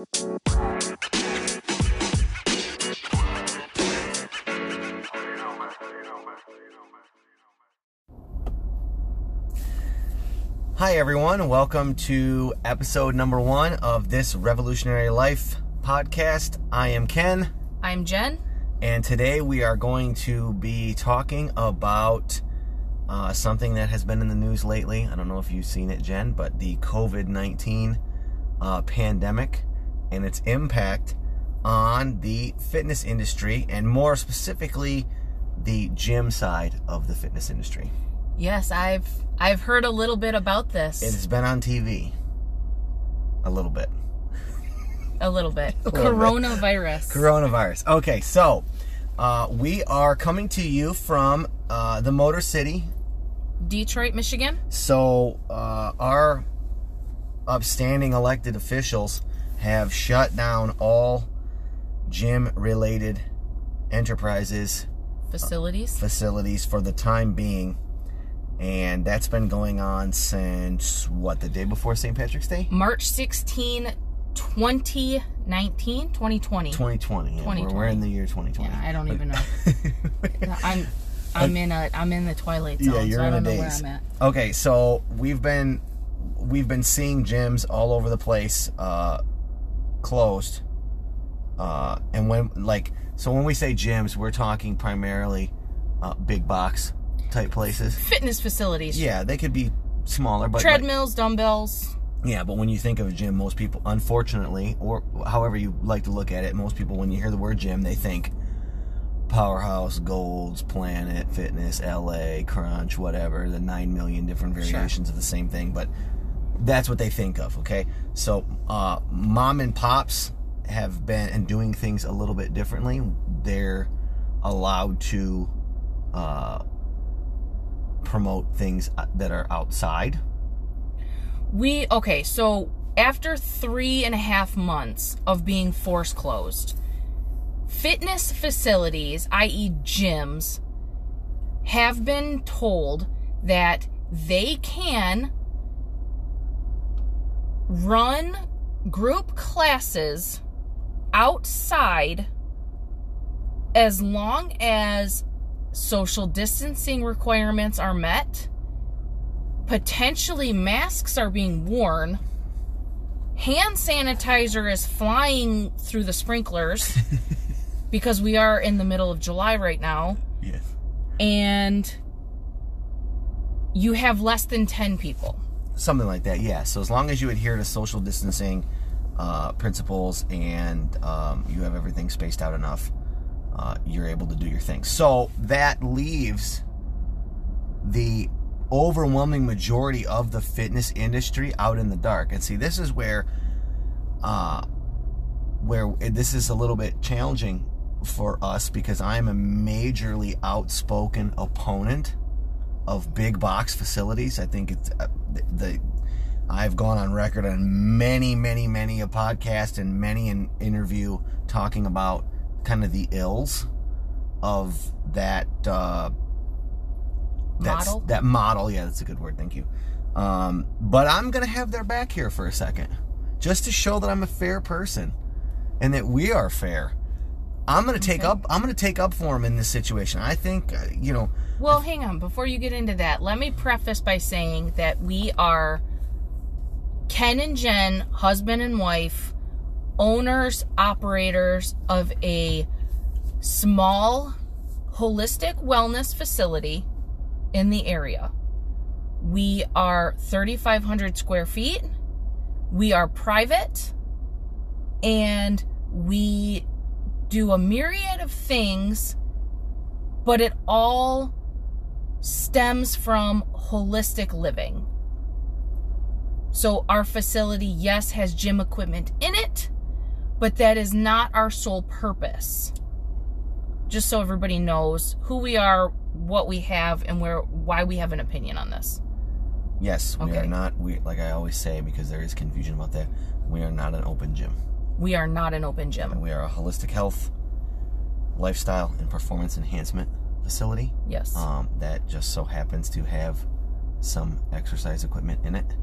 Hi, everyone. Welcome to episode number one of this Revolutionary Life podcast. I am Ken, I'm Jen. and today we are going to be talking about uh, something that has been in the news lately. I don't know if you've seen it, Jen, but the COVID 19 uh, pandemic and its impact on the fitness industry, and more specifically, the gym side of the fitness industry. Yes, I've I've heard a little bit about this. It has been on TV a little bit. a little bit. little bit. Coronavirus. Coronavirus. Okay, so uh, we are coming to you from uh, the Motor City. Detroit, Michigan. So uh, our upstanding elected officials have shut down all gym-related enterprises Facilities. facilities for the time being. And that's been going on since what the day before St. Patrick's Day, March 16, 2019, 2020. 2020. Yeah, We're, we're in the year 2020. Yeah, I don't even know. I'm I'm in a I'm in the twilight zone, Yeah, you're so in a don't know where. I'm at. Okay, so we've been we've been seeing gyms all over the place uh, closed, uh, and when like so when we say gyms, we're talking primarily uh, big box type places. Fitness facilities. Yeah, they could be smaller, but Treadmills, dumbbells. yeah, but when you think of a gym, most people, unfortunately, or however you like to look at it, most people, when you hear the word gym, they think Powerhouse, Golds, Planet, Fitness, LA, Crunch, whatever, the 9 million different variations of the same thing, but that's what they think of, okay? So, uh, mom and pops have been and doing things a little bit differently. They're allowed to uh, promote things uh, that are outside. We okay, so after three and a half months of being force closed, fitness facilities, i.e., gyms, have been told that they can run group classes outside as long as social distancing requirements are met potentially masks are being worn. Hand sanitizer is flying through the sprinklers because we are in the middle of July right now. Yes. And you have less than 10 people. Something like that, yeah. So as long as you adhere to social distancing uh, principles and um, you have everything spaced out enough, uh, you're able to do your thing. So that leaves the overwhelming majority of the fitness industry out in the dark. And see, this is where, uh, where this is a little bit challenging for us because I'm a majorly outspoken opponent of big box facilities. I think it's uh, the, the I've gone on record on many, many, many a podcast and many an interview talking about kind of the ills of that uh, that's, Model? That model, yeah, that's a good word. Thank you. Um, but I'm gonna have their back here for a second, just to show that I'm a fair person and that we are fair. I'm gonna take Okay. up. I'm gonna take up for him in this situation. I think, uh, you know, Well, hang on. Before you get into that, let me preface by saying that we are Ken and Jen, husband and wife, owners, operators of a small holistic wellness facility in the area. We are 3,500 square feet. We are private. And we do a myriad of things, but it all stems from holistic living. So, our facility, yes, has gym equipment in it, but that is not our sole purpose. Just so everybody knows who we are, what we have, and where why we have an opinion on this. yes, we are not. We like I always say because there is confusion about that. We are not an open gym. We are not an open gym. We are a holistic health, lifestyle, and performance enhancement facility. Yes. um, that just so happens to have some exercise equipment in it.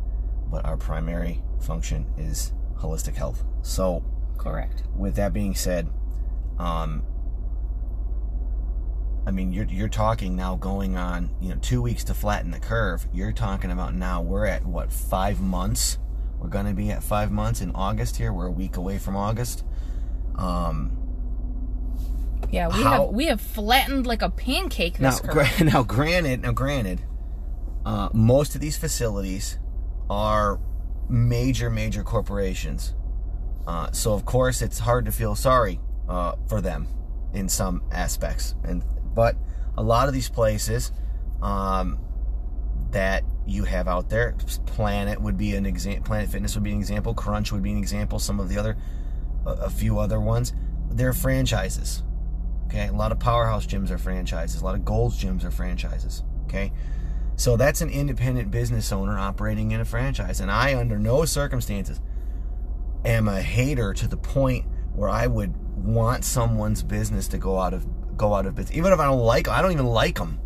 But our primary function is holistic health. So, Correct. with that being said, um, I mean, you're you're talking now going on, you know, two weeks to flatten the curve. You're talking about now we're at what five months? We're going to be at five months in August here. We're a week away from August. Um, Yeah, we How- have we have flattened like a pancake now, gra- now, granted, now, granted, uh, most of these facilities are major, major corporations. Uh, so, of course, it's hard to feel sorry uh, for them in some aspects. And but a lot of these places um, that you have out there, Planet would be an example. Planet Fitness would be an example. Crunch would be an example. Some of the other, a, a few other ones, they're franchises. Okay, a lot of powerhouse gyms are franchises. A lot of Gold's gyms are franchises. Okay, so that's an independent business owner operating in a franchise, and I, under no circumstances, am a hater to the point where I would want someone's business to go out of go out of business, even if I don't like. I don't even like them.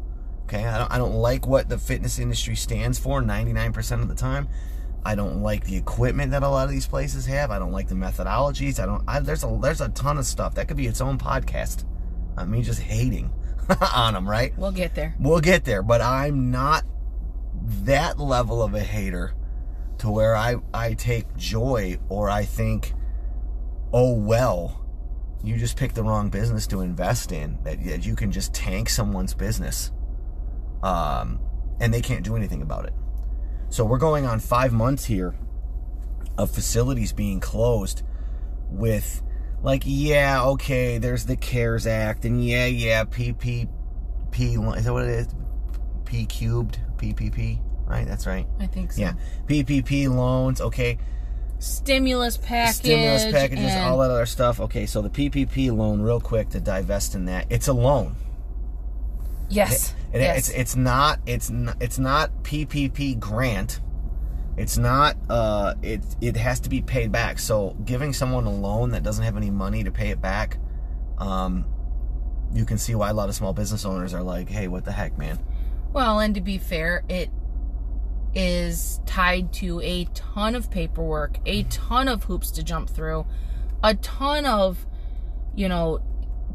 Okay, I don't, I don't like what the fitness industry stands for 99% of the time. I don't like the equipment that a lot of these places have. I don't like the methodologies. I don't. I, there's a there's a ton of stuff that could be its own podcast. I mean, just hating on them, right? We'll get there. We'll get there, but I'm not that level of a hater to where I I take joy or I think, oh well, you just picked the wrong business to invest in. That, that you can just tank someone's business, um, and they can't do anything about it. So we're going on five months here of facilities being closed with like yeah okay there's the cares act and yeah yeah ppp P one is that what it is? P cubed? Ppp right? That's right. I think so. yeah. Ppp loans okay. Stimulus package. stimulus packages all that other stuff. Okay so the ppp loan real quick to divest in that. It's a loan Yes. It- yes. It's it's not it's not, it's not PPP grant. It's not uh it it has to be paid back. So giving someone a loan that doesn't have any money to pay it back, um you can see why a lot of small business owners are like, "Hey, what the heck, man?" Well, and to be fair, it is tied to a ton of paperwork, a ton of hoops to jump through, a ton of, you know,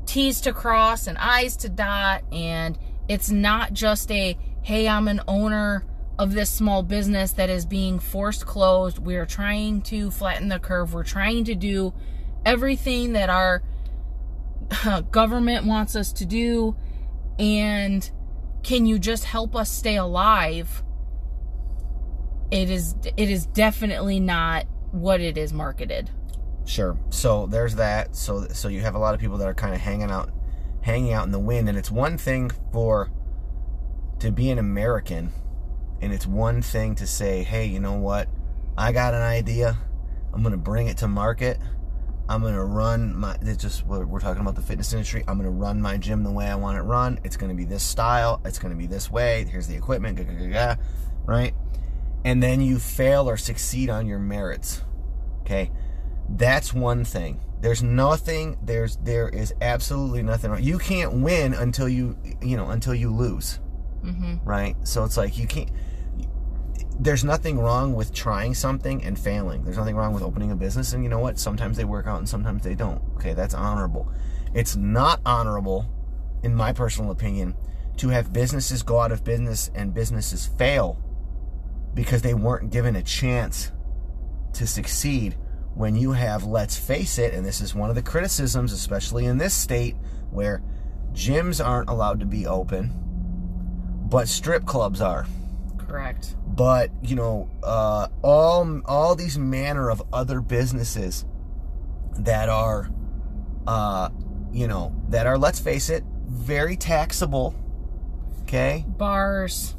T's to cross and I's to dot. And it's not just a, hey, I'm an owner of this small business that is being forced closed. We are trying to flatten the curve. We're trying to do everything that our government wants us to do. And can you just help us stay alive? It is it is definitely not what it is marketed. Sure. So there's that. So so you have a lot of people that are kind of hanging out hanging out in the wind and it's one thing for to be an American and it's one thing to say, "Hey, you know what? I got an idea. I'm to bring it to market. I'm to run my it's just we're, we're talking about the fitness industry. I'm to run my gym the way I want it run. It's to be this style. It's to be this way. Here's the equipment, right? And then you fail or succeed on your merits. Okay? That's one thing. There's nothing. There's there is absolutely nothing. wrong. You can't win until you you know until you lose, Mm-hmm. right? So it's like you can't. There's nothing wrong with trying something and failing. There's nothing wrong with opening a business, and you know what? Sometimes they work out and sometimes they don't. Okay, that's honorable. It's not honorable, in my personal opinion, to have businesses go out of business and businesses fail because they weren't given a chance to succeed when you have, let's face it, and this is one of the criticisms, especially in this state where gyms aren't allowed to be open, but strip clubs are. Correct. But you know, uh, all all these manner of other businesses that are, uh, you know, that are, let's face it, very taxable. Okay, Bars,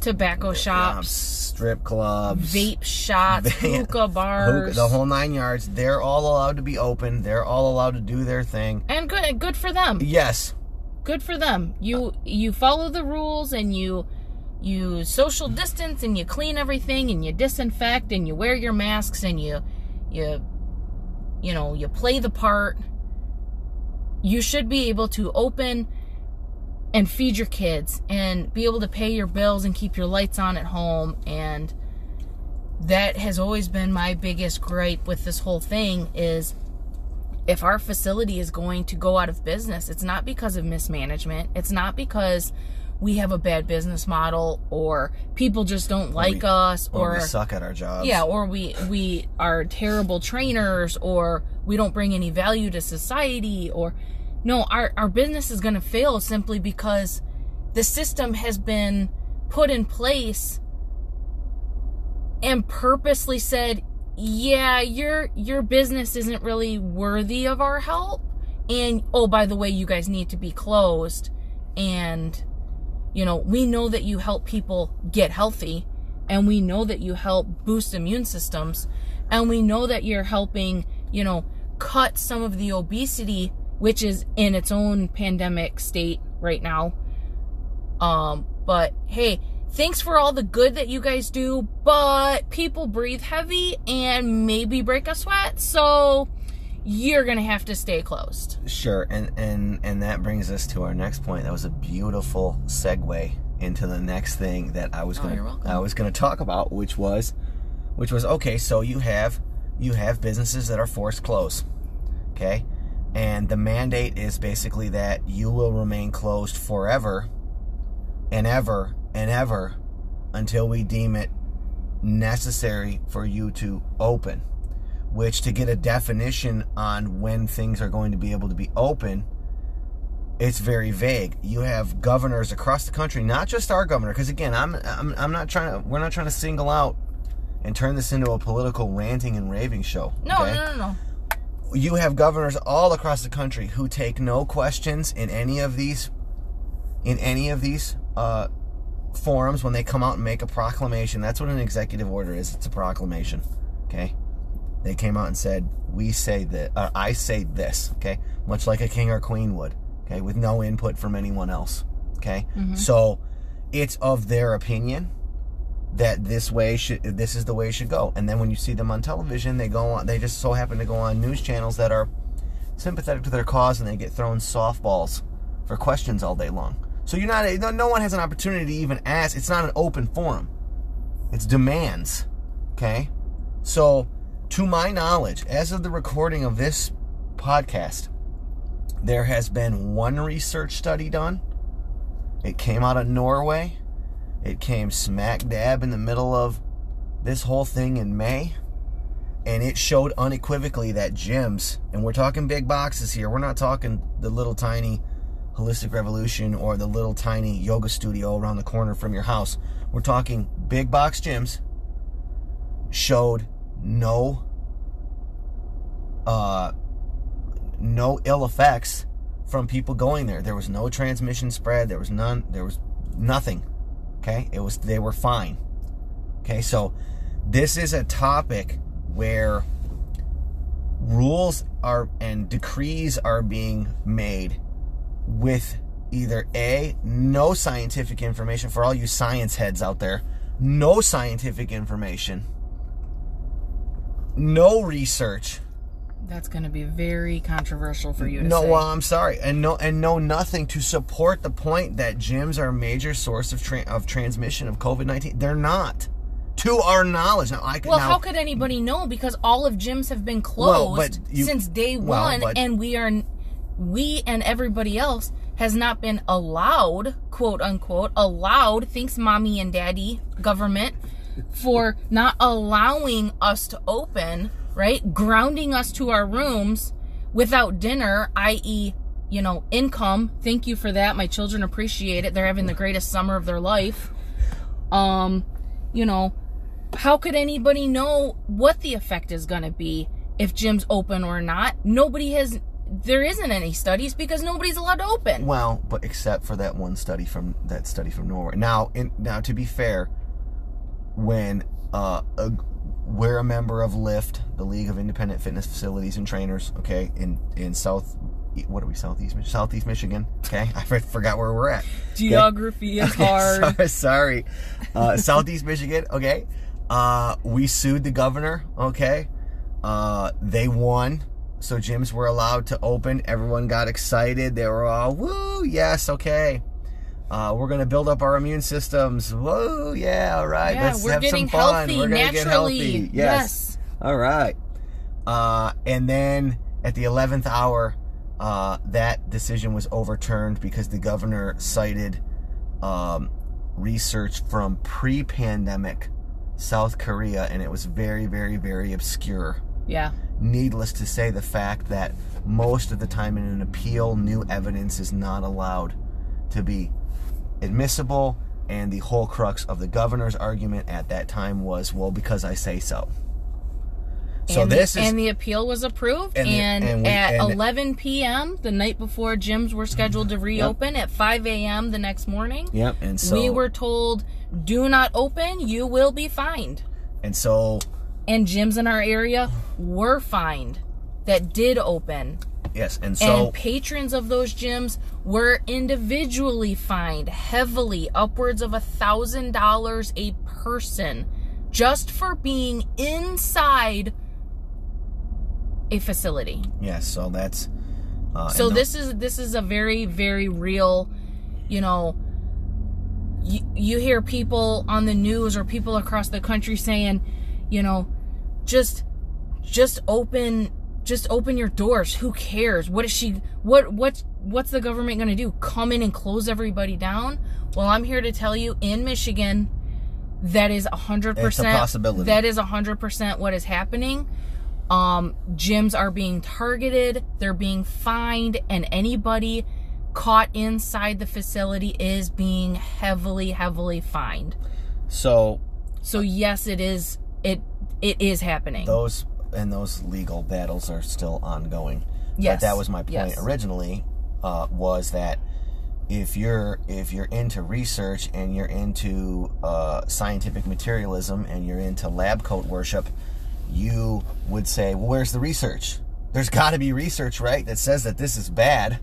tobacco shops, strip clubs, vape Yeah. hookah bars. The whole nine yards. They're all allowed to be open. They're all allowed to do their thing. and good good for them. Yes, Good for them. You you follow the rules and you you social distance and you clean everything and you disinfect and you wear your masks and you you you know, you play the part. You should be able to open and feed your kids and be able to pay your bills and keep your lights on at home and that has always been my biggest gripe with this whole thing is if our facility is going to go out of business, it's not because of mismanagement. It's not because we have a bad business model or people just don't like we- us Or, or we suck at our jobs. yeah, or we we are terrible trainers or we don't bring any value to society or no, our our business is going to fail simply because the system has been put in place and purposely said, "Yeah, your your business isn't really worthy of our help." And oh, by the way, you guys need to be closed and you know, we know that you help people get healthy and we know that you help boost immune systems and we know that you're helping, you know, cut some of the obesity which is in its own pandemic state right now. Um, but hey, thanks for all the good that you guys do, but people breathe heavy and maybe break a sweat, so you're going to have to stay closed. Sure, and and and that brings us to our next point. That was a beautiful segue into the next thing that I was Oh, going you're welcome. I was to talk about, which was which was okay, so you have you have businesses that are forced close. Okay? And the mandate is basically that you will remain closed forever and ever and ever until we deem it necessary for you to open which to get a definition on when things are going to be able to be open it's very vague you have governors across the country not just our governor because again I'm, I'm i'm not trying to we're not trying to single out and turn this into a political ranting and raving show No, okay? no, no, no. You have governors all across the country who take no questions in any of these in any of these uh, forums when they come out and make a proclamation. That's what an executive order is. It's a proclamation okay? They came out and said we say that uh, i say this okay? Much like a king or queen would okay? With no input from anyone else okay? So it's of their opinion that this way should this is the way it should go. And then when you see them on television they go on they just so happen to go on news channels that are sympathetic to their cause and they get thrown softballs for questions all day long. So you're not no, no one has an opportunity to even ask. It's not an open forum. It's demands okay? So to my knowledge as of the recording of this podcast there has been one research study done. It came out of norway it came smack dab in the middle of this whole thing in May. And it showed unequivocally that gyms, and we're talking big boxes here, we're not talking the little tiny Holistic Revolution or the little tiny yoga studio around the corner from your house. We're talking big box gyms showed no uh no ill effects from people going there. There was no transmission spread, there was none there was nothing. Okay? It was they were fine. Okay? So this is a topic where rules are and decrees are being made with either A, no scientific information for all you science heads out there, no scientific information, no research. That's going to be very controversial for you to No, say. well, I'm sorry, and no, and no, nothing to support the point that gyms are a major source of tra- of transmission of COVID nineteen. They're not, to our knowledge. Now, I could well, now, how could anybody know? Because all of gyms have been closed but you- since day well, one, but- and we are, we and everybody else has not been allowed, quote unquote, allowed. Thanks, mommy and daddy, government, for not allowing us to open. Right, grounding us to our rooms without dinner, i.e., you know, income. Thank you for that. My children appreciate it. They're having the greatest summer of their life. Um, you know, how could anybody know what the effect is going to be if gyms open or not? Nobody has there isn't any studies because nobody's allowed to open. Well, but except for that one study from that study from Norway. Now, in, now to be fair, when uh, a, we're a member of LIFT, the League of Independent Fitness Facilities and Trainers. Okay, in in South, what are we Southeast Southeast Michigan? Okay, I forgot where we're at. Geography is hard. sorry, sorry. Uh, Southeast Michigan. Okay, uh, we sued the governor. Okay, uh, they won. So gyms were allowed to open. Everyone got excited. They were all, woo, yes, okay. Uh, we're gonna build up our immune systems. Whoa, yeah, all right. Yeah, Let's we're have getting some fun. healthy we're gonna get naturally. healthy. Yes. All right. Uh, and then at the eleventh hour, uh, that decision was overturned because the governor cited um, research from pre-pandemic South Korea, and it was very, very, very obscure Yeah. needless to say, the fact that most of the time in an appeal, new evidence is not allowed to be admissible. And the whole crux of the governor's argument at that time was, well, because I say so. So and this the, is and the appeal was approved. And And, the- and we- at and- 11 p.m. the night before gyms were scheduled to reopen, at 5 a.m. the next morning, yep. And so we were told, "Do not open. You will be fined." and so And gyms in our area were fined that did open. Yes, and so and patrons of those gyms were individually fined heavily, upwards of a thousand dollars a person, just for being inside a facility. yes, so that's uh, So the- this is this is a very very real, you know. You, you hear people on the news or people across the country saying, you know, just just open just open your doors. Who cares? What is she what what's what's the government going to do? Come in and close everybody down? Well, I'm here to tell you in Michigan that is 100% It's a possibility. that is 100% what is happening. Um, gyms are being targeted, they're being fined, and anybody caught inside the facility is being heavily, heavily fined. so So yes, it is it it is happening. those and those legal battles are still ongoing. Yes. But that was my point Yes. originally. Uh, was that if you're if you're into research and you're into uh, scientific materialism and you're into lab coat worship, you would say, "Well, where's the research? There's got to be research, right? That says that this is bad."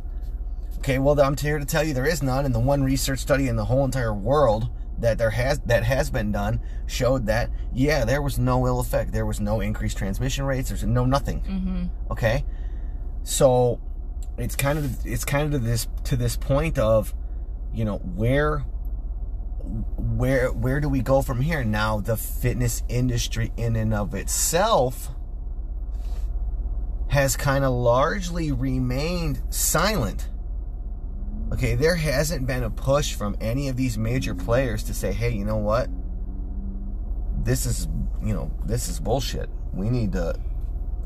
Okay, well, I'm here to tell you there is none, and the one research study in the whole entire world that there has that has been done showed that yeah, there was no ill effect, there was no increased transmission rates, there's no nothing. hmm Okay, so it's kind of it's kind of to this to this point of you know where where where do we go from here? Now the fitness industry in and of itself has kind of largely remained silent okay there hasn't been a push from any of these major players to say hey you know what this is you know this is bullshit we need to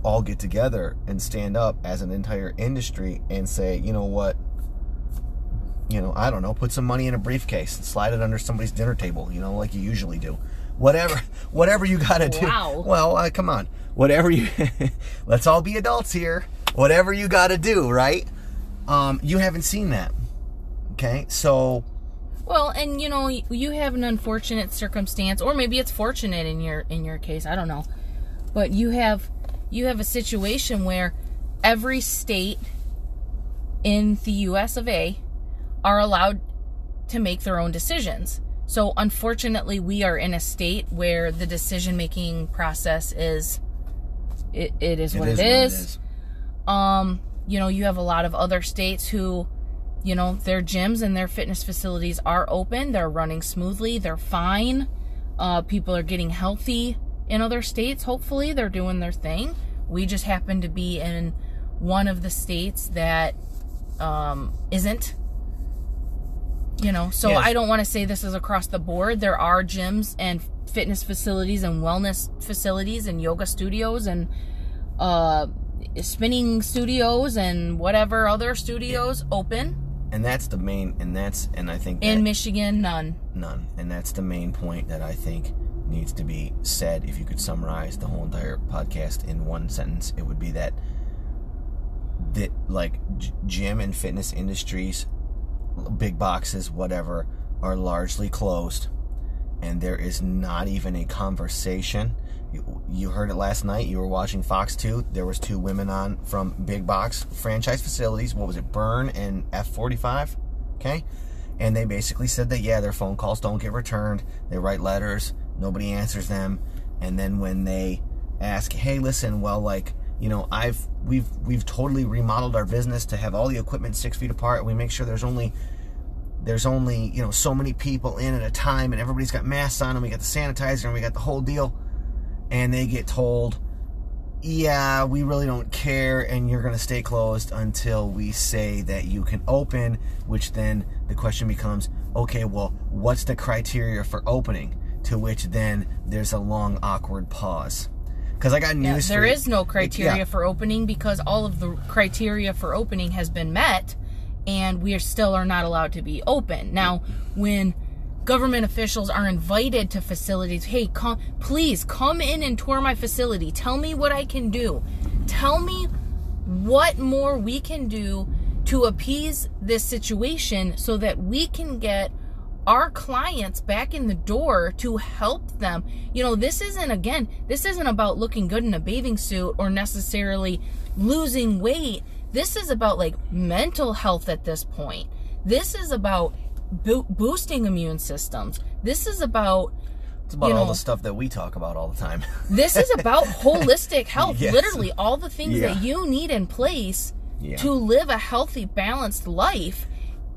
all get together and stand up as an entire industry and say, you know what, you know, I don't know, put some money in a briefcase and slide it under somebody's dinner table, you know, like you usually do. Whatever, whatever you got to do. Wow. Well, uh, come on, whatever you. let's all be adults here. Whatever you got to do, right? Um, you haven't seen that, okay? So Well, and you know, you have an unfortunate circumstance, or maybe it's fortunate in your in your case. I don't know, but you have you have a situation where every state in the U.S. of A. are allowed to make their own decisions. So, unfortunately, we are in a state where the decision making process is it, it is what is it what is. Um, you know, you have a lot of other states who, you know, their gyms and their fitness facilities are open, they're running smoothly, they're fine. Uh, people are getting healthy in other states. Hopefully, they're doing their thing. We just happen to be in one of the states that um, isn't. You know, so Yes. I don't want to say this is across the board. There are gyms and fitness facilities and wellness facilities and yoga studios and uh, spinning studios and whatever other studios open. And that's the main, and that's, and I think In that- Michigan, none. None. And that's the main point that I think needs to be said. If you could summarize the whole entire podcast in one sentence, it would be that that like g- gym and fitness industries, big boxes, whatever, are largely closed, and there is not even a conversation. You, heard it last night. You were watching Fox 2. There was two women on from big box franchise facilities. What was it? Burn and F45. Okay? And they basically said that yeah, their phone calls don't get returned. They write letters, nobody answers them, and then when they ask, "Hey, listen, well, like, you know, I've we've we've totally remodeled our business to have all the equipment six feet apart. We make sure there's only there's only you know so many people in at a time, and everybody's got masks on, and we got the sanitizer, and we got the whole deal, and they get told, yeah, we really don't care, and you're going to stay closed until we say that you can open. Which then the question becomes, okay, well, what's the criteria for opening? To which then there's a long awkward pause. Because I got Yeah, news. there for is no criteria Yeah. for opening because all of the criteria for opening has been met and we are still are not allowed to be open. Now, when government officials are invited to facilities, hey, come please come in and tour my facility. Tell me what I can do. Tell me what more we can do to appease this situation so that we can get our clients back in the door to help them. You know, this isn't again, this isn't about looking good in a bathing suit or necessarily losing weight. This is about like mental health at this point. This is about bo- boosting immune systems. This is about It's about you all know- the stuff that we talk about all the time. this is about holistic health. Yes. Literally, all the things Yeah. that you need in place Yeah. to live a healthy, balanced life.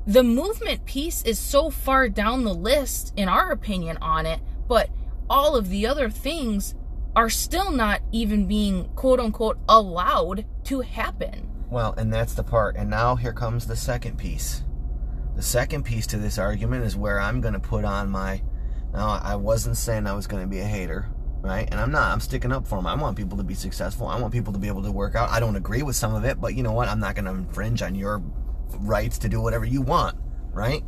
The movement piece is so far down the list, in our opinion, on it, but all of the other things are still not even being quote unquote allowed to happen. Well, and that's the part. And now here comes the second piece. The second piece to this argument is where I'm going to put on my. Now, I wasn't saying I was going to be a hater, right? And I'm not. I'm sticking up for them. I want people to be successful. I want people to be able to work out. I don't agree with some of it, but you know what? I'm not going to infringe on your rights to do whatever you want, right?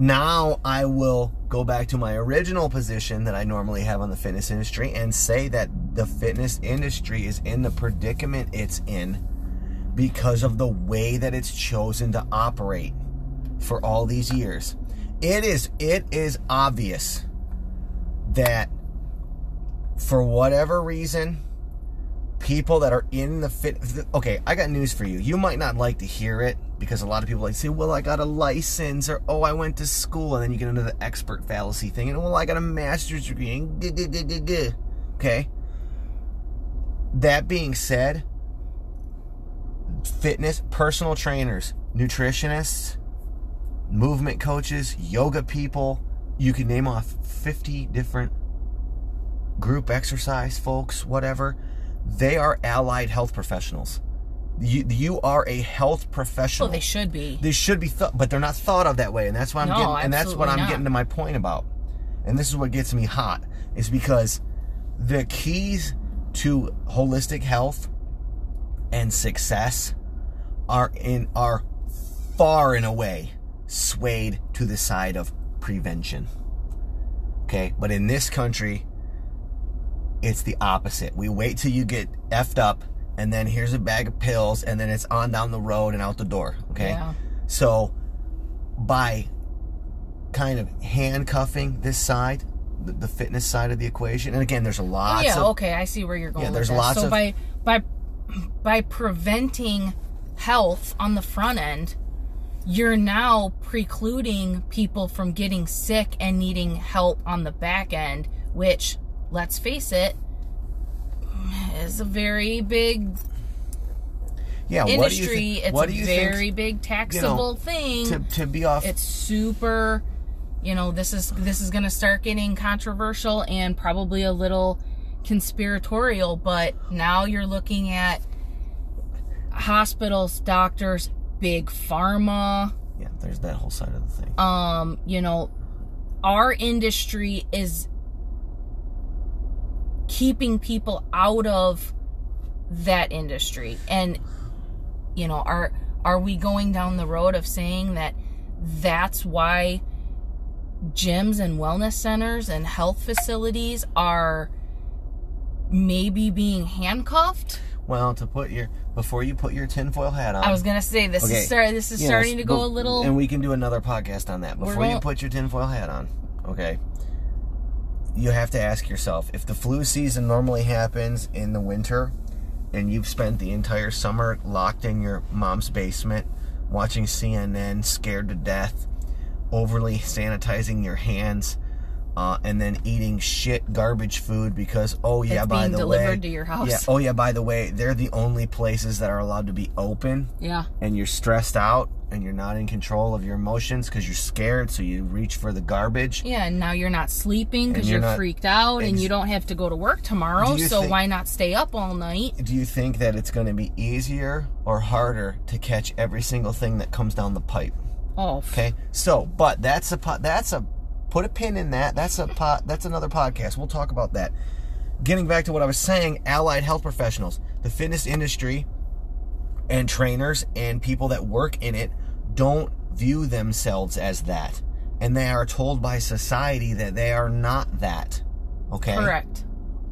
Now I will go back to my original position that I normally have on the fitness industry and say that the fitness industry is in the predicament it's in because of the way that it's chosen to operate for all these years. It is it is obvious that for whatever reason people that are in the fit okay i got news for you you might not like to hear it because a lot of people like say well i got a license or oh i went to school and then you get into the expert fallacy thing and well i got a master's degree and okay that being said fitness personal trainers nutritionists movement coaches yoga people. You can name off 50 different group exercise folks whatever. They are allied health professionals. You, you are a health professional. Well, they should be. they should be thought but they're not thought of that way and that's what i'm No, getting and that's what i'm not. getting to my point about. And this is what gets me hot is because the keys to holistic health and success are in are far and away swayed to the side of prevention okay but in this country it's the opposite we wait till you get effed up and then here's a bag of pills and then it's on down the road and out the door okay Yeah. so by kind of handcuffing this side the, the fitness side of the equation and again there's a lot Oh, yeah, of okay, I see where you're going. Yeah, there's lots so of- by by by preventing health on the front end, you're now precluding people from getting sick and needing help on the back end, which let's face it is a very big yeah what do you industry. it's a very think big taxable thing. to, to be off it's super you know this is this is going to start getting controversial and probably a little conspiratorial but now you're looking at hospitals doctors big pharma. Yeah there's that whole side of the thing. Um you know our industry is keeping people out of that industry. And you know are are we going down the road of saying that that's why gyms and wellness centers and health facilities are maybe being handcuffed well to put your before you put your tinfoil hat on i was gonna say this Okay. is start, this is Yes, starting to go a little and we can do another podcast on that before you put your tinfoil hat on okay you have to ask yourself if the flu season normally happens in the winter and you've spent the entire summer locked in your mom's basement watching cnn scared to death overly sanitizing your hands uh, and then eating shit garbage food because oh yeah It's by being the delivered way to your house. yeah oh yeah by the way they're the only places that are allowed to be open yeah and you're stressed out and you're not in control of your emotions because you're scared, so you reach for the garbage. Yeah, and now you're not sleeping because And you're you're, not- freaked out and Ex- you don't have to go to work tomorrow, Do you so think- why not stay up all night? Do you think that it's going to be easier or harder to catch every single thing that comes down the pipe? Oh, f- Okay, so but that's a po- that's a put a pin in that. That's a pot. That's another podcast. We'll talk about that. Getting back to what I was saying, allied health professionals, the fitness industry, and trainers and people that work in it don't view themselves as that, and they are told by society that they are not that. Okay, correct.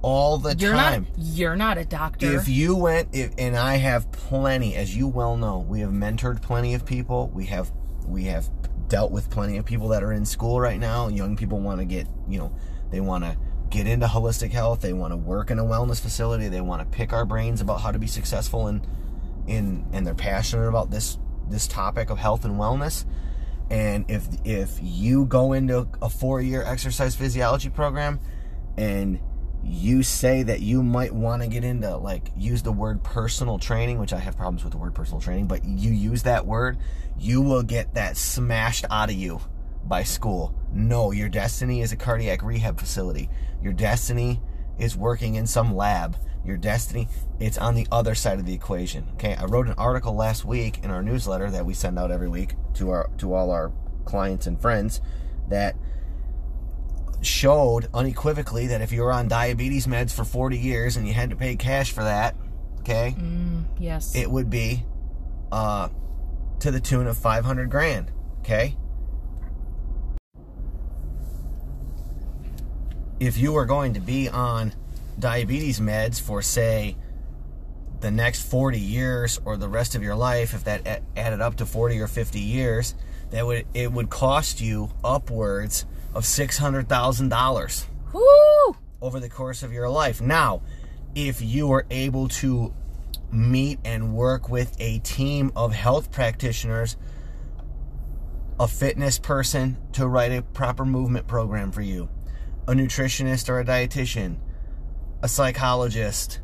all the You're time. not you're not a doctor. If you went, if, and I have plenty, as you well know, we have mentored plenty of people. We have we have dealt with plenty of people that are in school right now. Young people want to get, you know, they want to get into holistic health. They want to work in a wellness facility. They want to pick our brains about how to be successful in in and they're passionate about this this topic of health and wellness. And if if you go into a four year exercise physiology program and you say that you might want to get into like use the word personal training, which I have problems with the word personal training, but you use that word, you will get that smashed out of you by school. No, your destiny is a cardiac rehab facility. Your destiny is working in some lab. Your destiny, it's on the other side of the equation. Okay, I wrote an article last week in our newsletter that we send out every week to our to all our clients and friends that showed unequivocally that if you were on diabetes meds for 40 years and you had to pay cash for that, okay, Mm, yes. it would be uh, to the tune of 500 grand, okay? If you were going to be on diabetes meds for, say, the next 40 years or the rest of your life, if that added up to 40 or 50 years, that would it would cost you upwards of $600,000 over the course of your life. Now, if you are able to meet and work with a team of health practitioners, a fitness person to write a proper movement program for you, a nutritionist or a dietitian, a psychologist,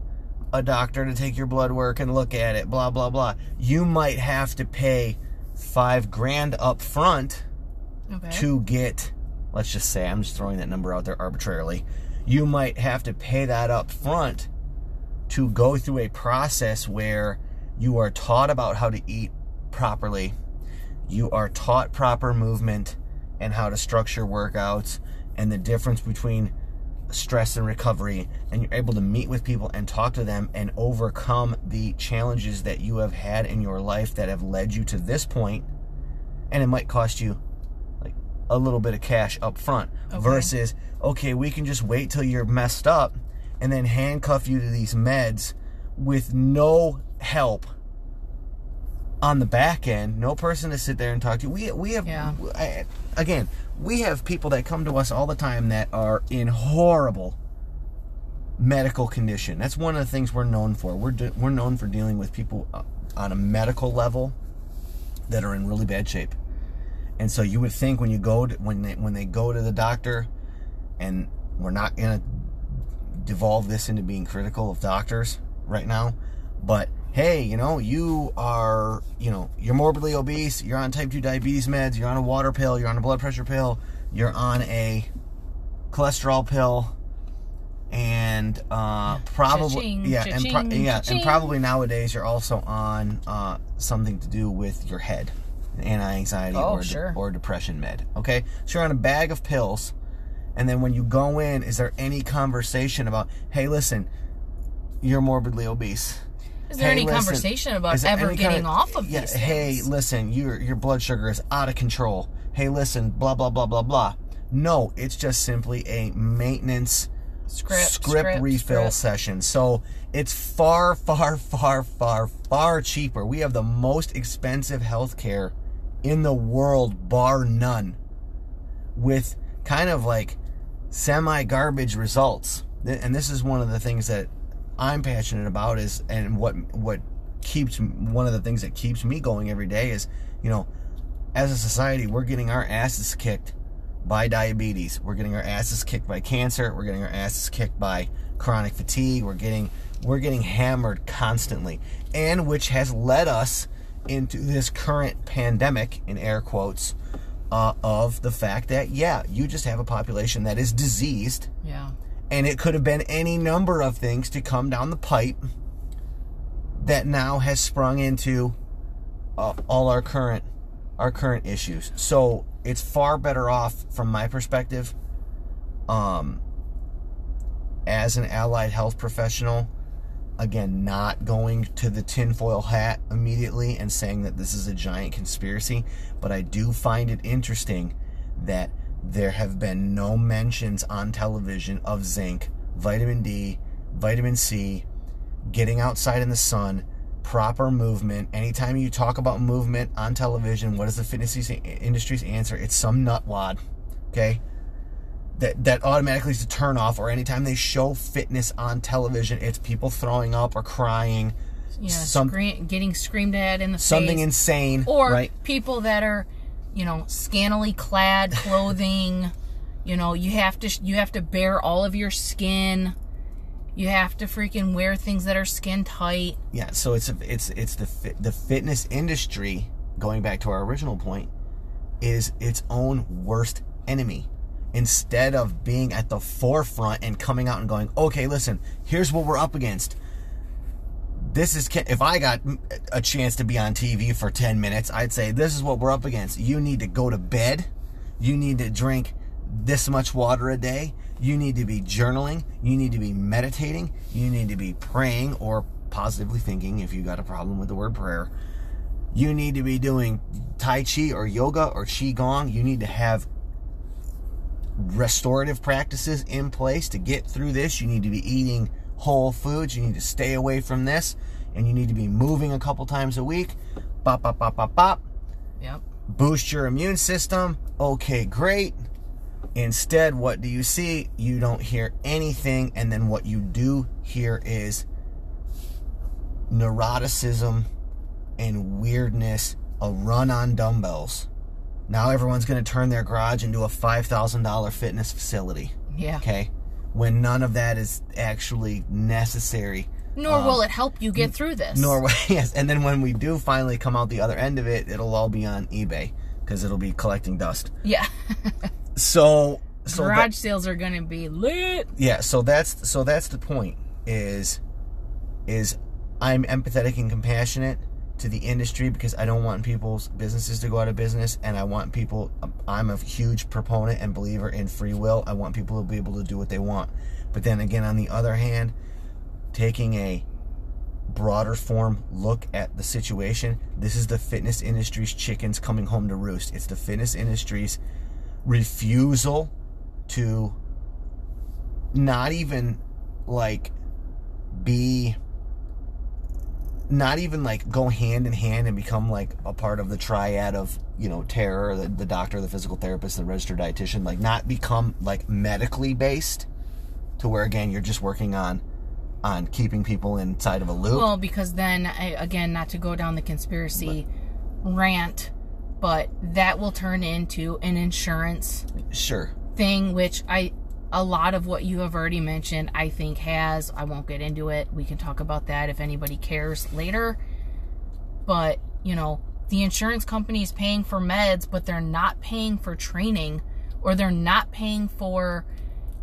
a doctor to take your blood work and look at it, blah, blah, blah. You might have to pay five grand up front Okay. to get, let's just say, I'm just throwing that number out there arbitrarily. You might have to pay that up front to go through a process where you are taught about how to eat properly, you are taught proper movement and how to structure workouts and the difference between stress and recovery and you're able to meet with people and talk to them and overcome the challenges that you have had in your life that have led you to this point and it might cost you a little bit of cash up front Okay. versus okay we can just wait till you're messed up and then handcuff you to these meds with no help on the back end no person to sit there and talk to we we have Yeah. I, again we have people that come to us all the time that are in horrible medical condition that's one of the things we're known for we're de- we're known for dealing with people uh, on a medical level that are in really bad shape and so you would think when you go to, when they when they go to the doctor and we're not going to devolve this into being critical of doctors right now but hey you know you are you know you're morbidly obese you're on type 2 diabetes meds you're on a water pill you're on a blood pressure pill you're on a cholesterol pill and uh probably Cha-ching, yeah and pro- cha-ching, yeah and probably nowadays you're also on uh something to do with your head anti-anxiety Oh, or, de- sure. or depression med okay so you're on a bag of pills and then when you go in is there any conversation about hey listen you're morbidly obese Is there Hey, any listen, conversation about ever getting kind off of yeah, these hey things? listen your your blood sugar is out of control hey listen blah blah blah blah blah no it's just simply a maintenance Script, script, script, refill script. session so it's far far far far far cheaper we have the most expensive health care in the world bar none with kind of like semi garbage results. And this is one of the things that I'm passionate about is and what what keeps one of the things that keeps me going every day is, you know, as a society we're getting our asses kicked by diabetes. We're getting our asses kicked by cancer. We're getting our asses kicked by chronic fatigue. We're getting we're getting hammered constantly, and which has led us into this current pandemic, in air quotes, uh, of the fact that, yeah, you just have a population that is diseased, Yeah. and it could have been any number of things to come down the pipe that now has sprung into uh, all our current our current issues. So it's far better off from my perspective um as an allied health professional again not going to the tinfoil hat immediately and saying that this is a giant conspiracy but i do find it interesting that there have been no mentions on television of zinc vitamin d vitamin c getting outside in the sun proper movement. Anytime you talk about movement on television what is the fitness industry's answer? It's some nutwad okay that that automatically is a turn off or anytime they show fitness on television it's people throwing up or crying. Yeah. Some- scream, getting screamed at in the something face. insane or right? people that are you know scantily clad clothing. You know you have to you have to bare all of your skin. You have to freaking wear things that are skin tight. Yeah so it's it's it's the fit, the fitness industry going back to our original point is its own worst enemy instead of being at the forefront and coming out and going okay listen here's what we're up against. This is if i got a chance to be on tv for 10 minutes i'd say this is what we're up against. You need to go to bed. You need to drink this much water a day. You need to be journaling. You need to be meditating. You need to be praying or positively thinking if you got a problem with the word prayer. You need to be doing tai chi or yoga or qigong. You need to have restorative practices in place to get through this. You need to be eating whole foods. You need to stay away from this. And you need to be moving a couple times a week. Bop, bop, bop, bop, bop. yep Boost your immune system. Okay, great. Instead, what do you see? You don't hear anything. And then what you do hear is neuroticism and weirdness, a run on dumbbells. Now everyone's going to turn their garage into a $5,000 fitness facility. yeah Okay? When none of that is actually necessary. nor will um, it help you get through this Nor, yes. And then when we do finally come out the other end of it, it'll all be on eBay because it'll be collecting dust. yeah So, so that- garage sales are gonna be lit yeah so that's so that's the point is is i'm empathetic and compassionate to the industry because i don't want people's businesses to go out of business and i want people i'm a huge proponent and believer in free will. I want people to be able to do what they want. But then again on the other hand taking a broader form look at the situation this is the fitness industry's chickens coming home to roost. It's the fitness industry's refusal to not even like be not even like go hand in hand and become like a part of the triad of you know terror the, the doctor the physical therapist the registered dietitian like not become like medically based to where again you're just working on on keeping people inside of a loop. Well, because then, I, again, not to go down the conspiracy rant, but that will turn into an insurance sure. thing, which I, a lot of what you have already mentioned, I think has. I won't get into it. We can talk about that if anybody cares later. But, you know, the insurance company is paying for meds, but they're not paying for training or they're not paying for,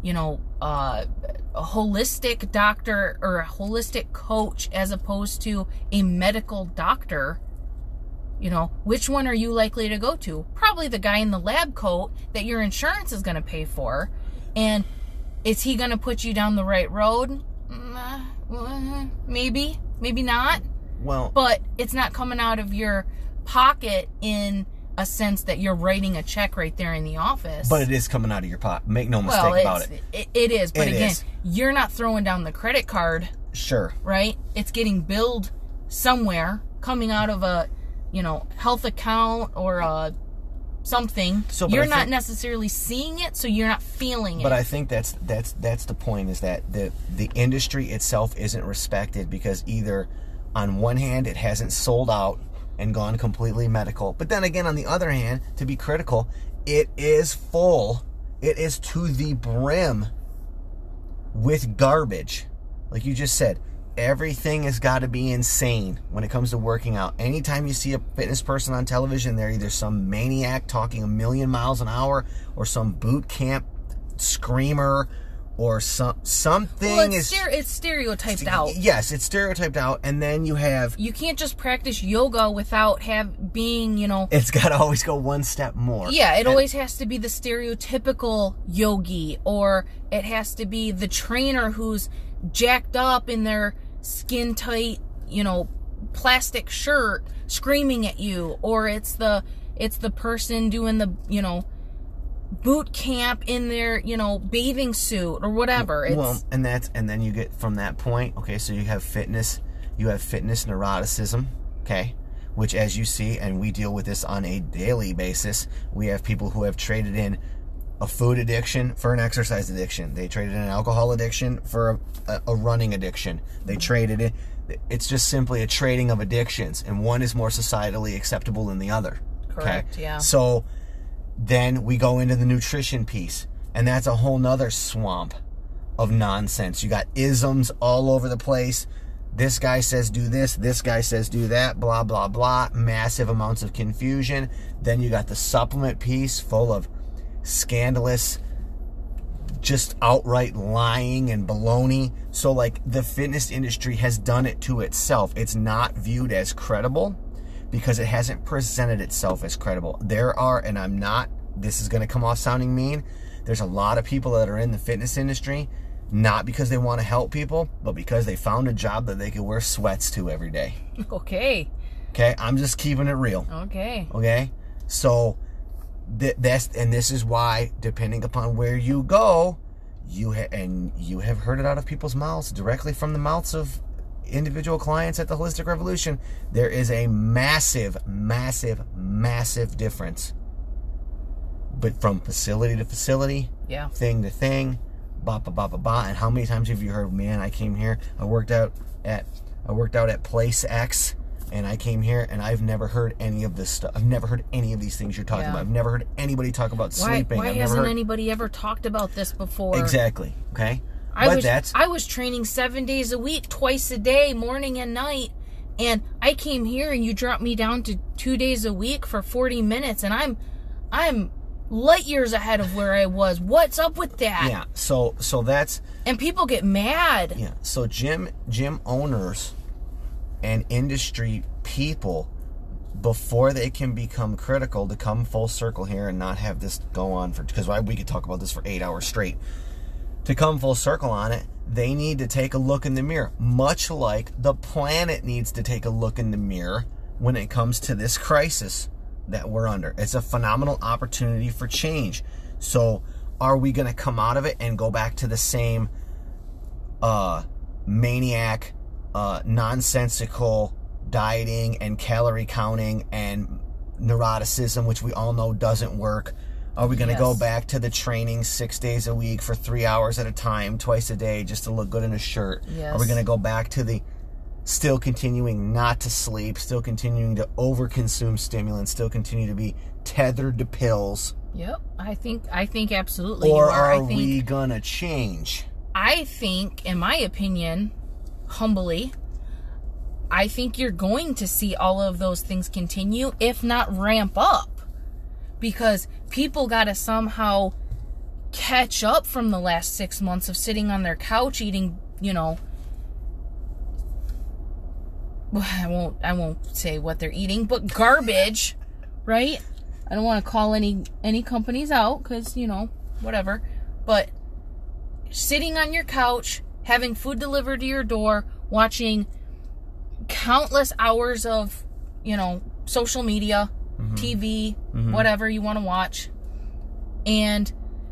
you know, uh, a holistic doctor or a holistic coach as opposed to a medical doctor. You know, which one are you likely to go to? Probably the guy in the lab coat that your insurance is going to pay for. And is he going to put you down the right road? Maybe, maybe not. well But it's not coming out of your pocket in a sense that you're writing a check right there in the office. but it is coming out of your pot make no mistake well, about it it. it is. But It again, is. you're not throwing down the credit card, sure right? It's getting billed somewhere, coming out of a, you know, health account or a something. So, you're not think- necessarily seeing it, so you're not feeling it. But. I think that's that's that's the point is that the the industry itself isn't respected because either on one hand it hasn't sold out and gone completely medical, but then again on the other hand, to be critical, it is full. It is to the brim with garbage. Like you just said, everything has got to be insane when it comes to working out. Anytime you see a fitness person on television, they're either some maniac talking a million miles an hour or some boot camp screamer or some something Well, it's, is it's stereotyped out. Yes, it's stereotyped out and then you have You can't just practice yoga without have being, you know, it's got to always go one step more. Yeah, it And- always has to be the stereotypical yogi, or it has to be the trainer who's jacked up in their skin tight, you know, plastic shirt screaming at you, or it's the it's the person doing the, you know, boot camp in their, you know, bathing suit or whatever. It's well, and that's and then you get from that point. Okay, so you have fitness, you have fitness neuroticism. Okay, which as you see, and we deal with this on a daily basis. We have people who have traded in a food addiction for an exercise addiction. They traded an alcohol addiction for a, a running addiction. They traded it. It's just simply a trading of addictions, and one is more societally acceptable than the other. Correct, yeah. So then we go into the nutrition piece, and that's a whole nother swamp of nonsense. You got isms all over the place. This guy says do this, this guy says do that, blah, blah, blah. Massive amounts of confusion. Then you got the supplement piece full of scandalous, just outright lying and baloney. So, like, the fitness industry has done it to itself. It's not viewed as credible because it hasn't presented itself as credible. There are, and I'm not, this is going to come off sounding mean, there's a lot of people that are in the fitness industry not because they want to help people, but because they found a job that they could wear sweats to every day. okay. Okay, I'm just keeping it real. Okay. Okay, so th- that's and this is why, depending upon where you go, you ha- and you have heard it out of people's mouths, directly from the mouths of individual clients at the Holistic Revolution. There is a massive, massive, massive difference, but from facility to facility, Yeah. thing to thing, ba ba ba ba ba. And how many times have you heard, man? I came here, I worked out at, I worked out at Place X, and I came here, and I've never heard any of this stuff. I've never heard any of these things you're talking Yeah. about. I've never heard anybody talk about Why, sleeping. why I've hasn't heard anybody ever talked about this before? exactly. Okay, I but was that's I was training seven days a week, twice a day, morning and night. And I came here and you dropped me down to two days a week for forty minutes, and I'm I'm light years ahead of where I was. What's up with that? yeah. So so that's And people get mad. Yeah. So gym gym owners and industry people before they can become critical to come full circle here and not have this go on for because we could talk about this for 8 hours straight. To come full circle on it, they need to take a look in the mirror, much like the planet needs to take a look in the mirror when it comes to this crisis that we're under. It's a phenomenal opportunity for change. So, are we going to come out of it and go back to the same uh, maniac, uh, nonsensical dieting and calorie counting and neuroticism, which we all know doesn't work? Are we going to go back to the training six days a week for three hours at a time, twice a day, just to look good in a shirt? Yes. Are we going to go back to the still continuing not to sleep, still continuing to overconsume stimulants, still continue to be tethered to pills? Yep. I think I think absolutely Or are. are I think we going to change? I think, in my opinion, humbly, I think you're going to see all of those things continue, if not ramp up. Because people got to somehow catch up from the last six months of sitting on their couch eating, you know. I won't. I won't say what they're eating, but garbage, right? I don't want to call any any companies out because you know whatever, but sitting on your couch, having food delivered to your door, watching countless hours of, you know, social media, mm-hmm. TV, mm-hmm. whatever you want to watch. And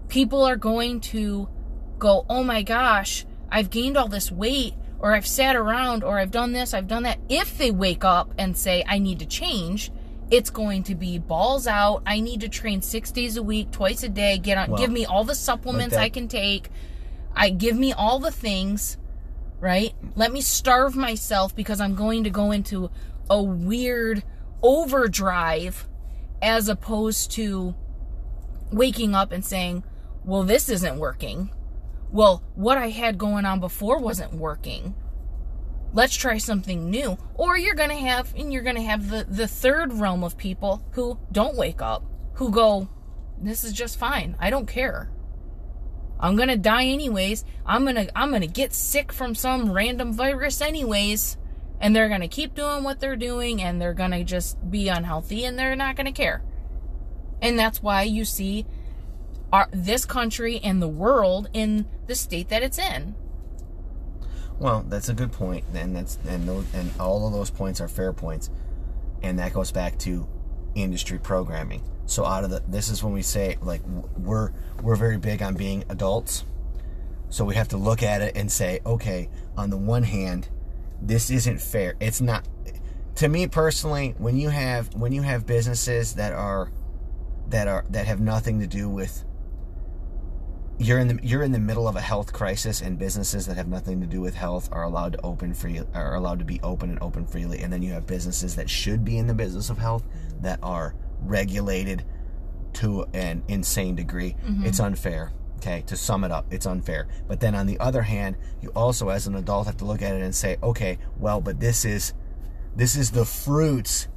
people are going to go, oh my gosh, I've gained all this weight, or I've sat around, or I've done this, I've done that. If they wake up and say, I need to change, it's going to be balls out. I need to train six days a week, twice a day, get on, Well, give me all the supplements that- I can take. I give me all the things, right? Let me starve myself because I'm going to go into a weird overdrive as opposed to waking up and saying, well, this isn't working. Well, what I had going on before wasn't working. let's try something new or you're going to have and you're going to have the the third realm of people who don't wake up who go this is just fine i don't care i'm going to die anyways. I'm going to i'm going to get sick from some random virus anyways. And they're going to keep doing what they're doing and they're going to just be unhealthy and they're not going to care. And that's why you see our, this country and the world in the state that it's in. Well, that's a good point, and that's and those and all of those points are fair points, and that goes back to industry programming. So out of the this is when we say like we're we're very big on being adults, so we have to look at it and say, okay, on the one hand, this isn't fair. It's not to me personally. When you have when you have businesses that are that are that have nothing to do with you're in the you're in the middle of a health crisis and businesses that have nothing to do with health are allowed to open free are allowed to be open and open freely and then you have businesses that should be in the business of health that are regulated to an insane degree. Mm-hmm. It's unfair okay to sum it up it's unfair. But then on the other hand you also as an adult have to look at it and say okay well but this is this is the fruits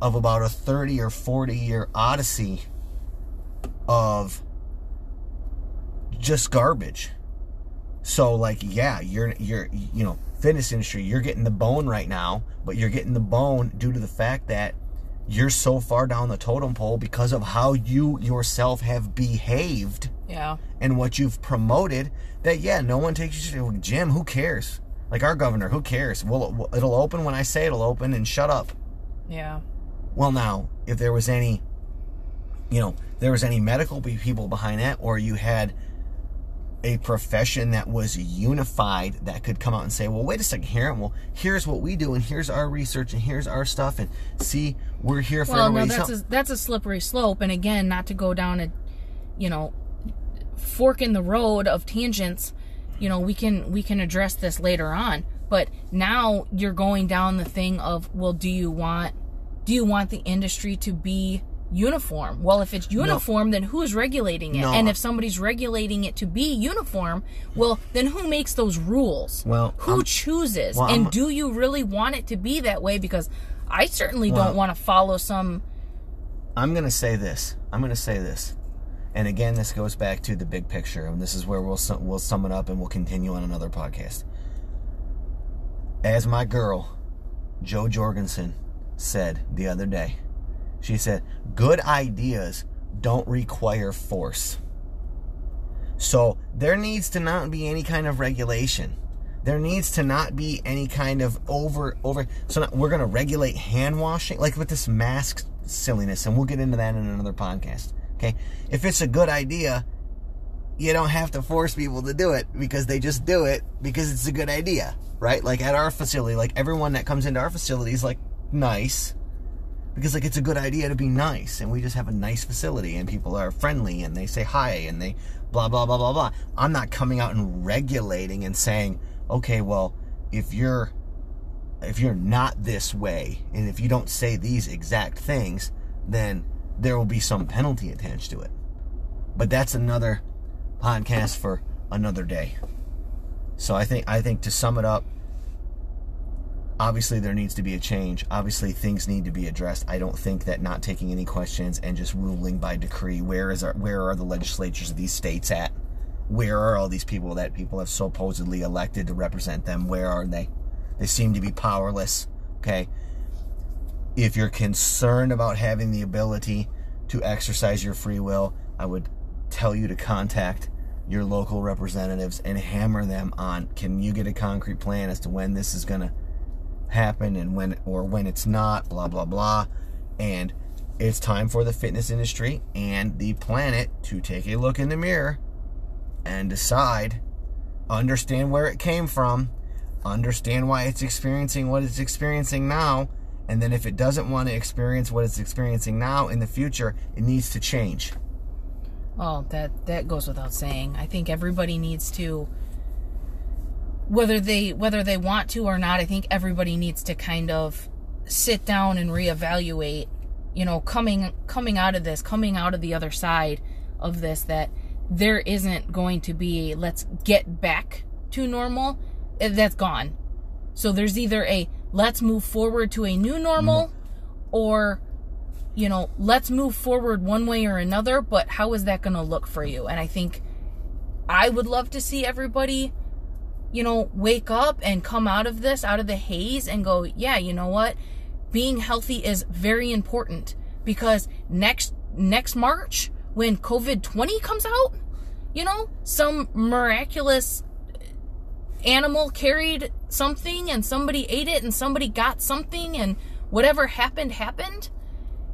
of about a 30 or 40 year odyssey of just garbage. So like yeah, you're you're you know, fitness industry, you're getting the bone right now, but you're getting the bone due to the fact that you're so far down the totem pole because of how you yourself have behaved yeah and what you've promoted that yeah, no one takes you to Jim, who cares? Like our governor, who cares? Well, it'll open when I say it'll open and shut up. yeah Well, now, if there was any, you know, there was any medical people behind that, or you had a profession that was unified that could come out and say, well, wait a second here, and well, here's what we do, and here's our research, and here's our stuff, and see, we're here for well no that's help. a, that's a slippery slope and again not to go down a you know fork in the road of tangents you know we can we can address this later on but now you're going down the thing of well do you want do you want the industry to be uniform well if it's uniform then who's regulating it No. and if somebody's regulating it to be uniform well then who makes those rules Well, who I'm- chooses well, and I'm- do you really want it to be that way because i certainly Well- don't want to follow some I'm going to say this. I'm going to say this. And again, this goes back to the big picture, and this is where we'll sum, we'll sum it up, and we'll continue on another podcast. As my girl, Jo Jorgensen, said the other day, she said, "Good ideas don't require force." So there needs to not be any kind of regulation. There needs to not be any kind of over over. So now we're going to regulate hand washing, like with this mask silliness, and we'll get into that in another podcast. Okay, if it's a good idea, you don't have to force people to do it because they just do it because it's a good idea, right? Like at our facility, like everyone that comes into our facility is like nice because like it's a good idea to be nice and we just have a nice facility and people are friendly and they say hi and they blah blah blah blah blah. I'm not coming out and regulating and saying okay well if you're if you're not this way and if you don't say these exact things then there will be some penalty attached to it. But that's another podcast for another day. So i think i think to sum it up obviously there needs to be a change. Obviously things need to be addressed. I don't think that not taking any questions and just ruling by decree, where is our where are the legislatures of these states at? Where are all these people that people have supposedly elected to represent them? Where are they? They seem to be powerless. Okay. If you're concerned about having the ability to exercise your free will, I would tell you to contact your local representatives and hammer them on can you get a concrete plan as to when this is going to happen and when or when it's not blah blah blah and it's time for the fitness industry and the planet to take a look in the mirror and decide understand where it came from understand why it's experiencing what it's experiencing now and then if it doesn't want to experience what it's experiencing now in the future it needs to change Well, that that goes without saying. I think everybody needs to whether they whether they want to or not, I think everybody needs to kind of sit down and reevaluate, you know, coming coming out of this, coming out of the other side of this that there isn't going to be let's get back to normal. Eh, That's gone. So there's either a let's move forward to a new normal or you know, let's move forward one way or another, but how is that going to look for you? And I think I would love to see everybody, you know, wake up and come out of this, out of the haze and go, yeah, you know what? Being healthy is very important because next next March when COVID-20 comes out, you know, some miraculous uh, animal carried something and somebody ate it and somebody got something and whatever happened happened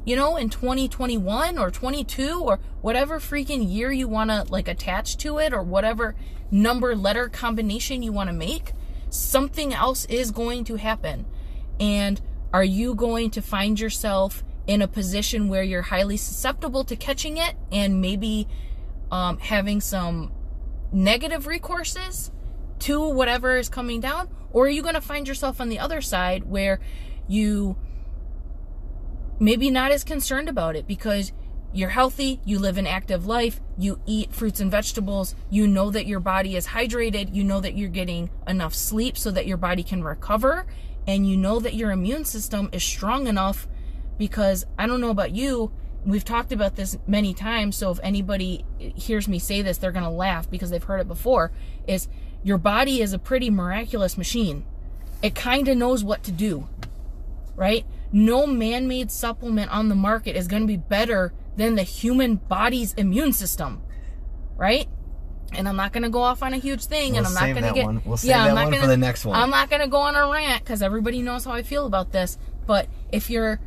you know in 2021 or 22 or whatever freaking year you want to like attach to it or whatever number letter combination you want to make something else is going to happen and are you going to find yourself in a position where you're highly susceptible to catching it and maybe um, having some negative recourses to whatever is coming down? Or are you going to find yourself on the other side where you maybe not as concerned about it because you're healthy, you live an active life, you eat fruits and vegetables, you know that your body is hydrated, you know that you're getting enough sleep so that your body can recover, and you know that your immune system is strong enough because I don't know about you, we've talked about this many times, so if anybody hears me say this, they're going to laugh because they've heard it before, is your body is a pretty miraculous machine. It kind of knows what to do, right? No man made supplement on the market is going to be better than the human body's immune system, right? And I'm not going to go off on a huge thing, and We'll I'm not going to get. one. We'll save yeah, I'm not one gonna, for the next one. I'm not going to go on a rant because everybody knows how I feel about this. But if your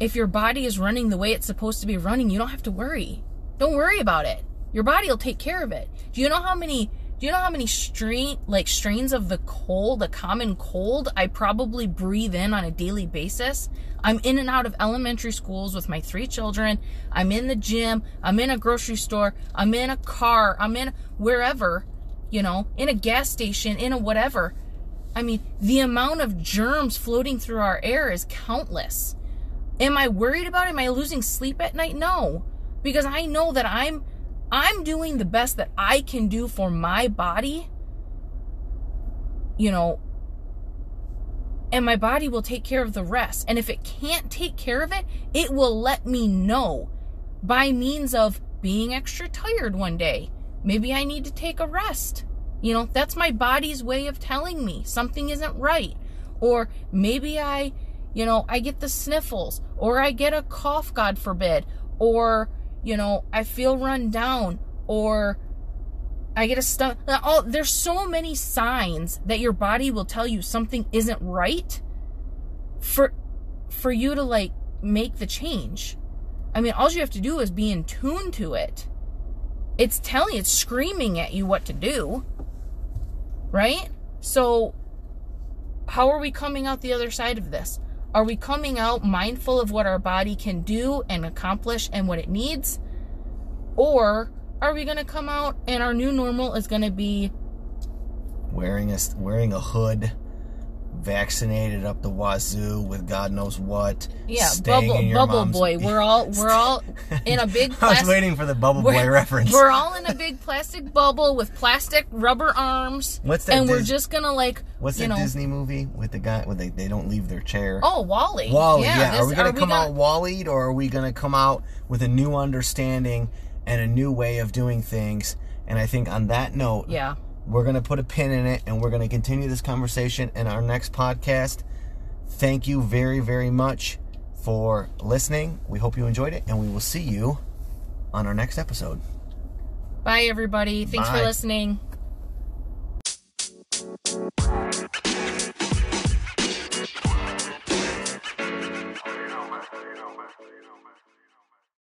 if your body is running the way it's supposed to be running, you don't have to worry. Don't worry about it. Your body will take care of it. Do you know how many do you know how many strain like strains of the cold, the common cold, I probably breathe in on a daily basis? I'm in and out of elementary schools with my three children. I'm in the gym. I'm in a grocery store. I'm in a car. I'm in wherever, you know, in a gas station, in a whatever. I mean, the amount of germs floating through our air is countless. Am I worried about it? Am I losing sleep at night? No. Because I know that I'm I'm doing the best that I can do for my body. You know, and my body will take care of the rest. And if it can't take care of it, it will let me know by means of being extra tired one day. Maybe I need to take a rest. You know, that's my body's way of telling me something isn't right. Or maybe I, you know, I get the sniffles, or I get a cough, God forbid, or, you know, I feel run down, or I get a stomach. Oh, there's so many signs that your body will tell you something isn't right for for you to like make the change. I mean, all you have to do is be in tune to it. It's telling, it's screaming at you what to do. Right? So how are we coming out the other side of this? Are we coming out mindful of what our body can do and accomplish and what it needs? Or are we going to come out and our new normal is going to be wearing a wearing a hood, vaccinated up the wazoo with God knows what. yeah, bubble bubble boy. We're all we're all in a big I was plastic waiting for the bubble boy reference. We're all in a big plastic bubble with plastic rubber arms. What's that And we're just going to like What's you that know Disney movie with the guy where they, they don't leave their chair? Oh, WALL-E. WALL-E, yeah. this- are we gonna come gonna- out WALL-E or are we gonna come out with a new understanding and a new way of doing things? And I think on that note, Yeah. We're gonna put a pin in it and we're gonna continue this conversation in our next podcast. Thank you very, very much for listening. We hope you enjoyed it, and we will see you on our next episode. Bye everybody. Thanks Bye. for listening.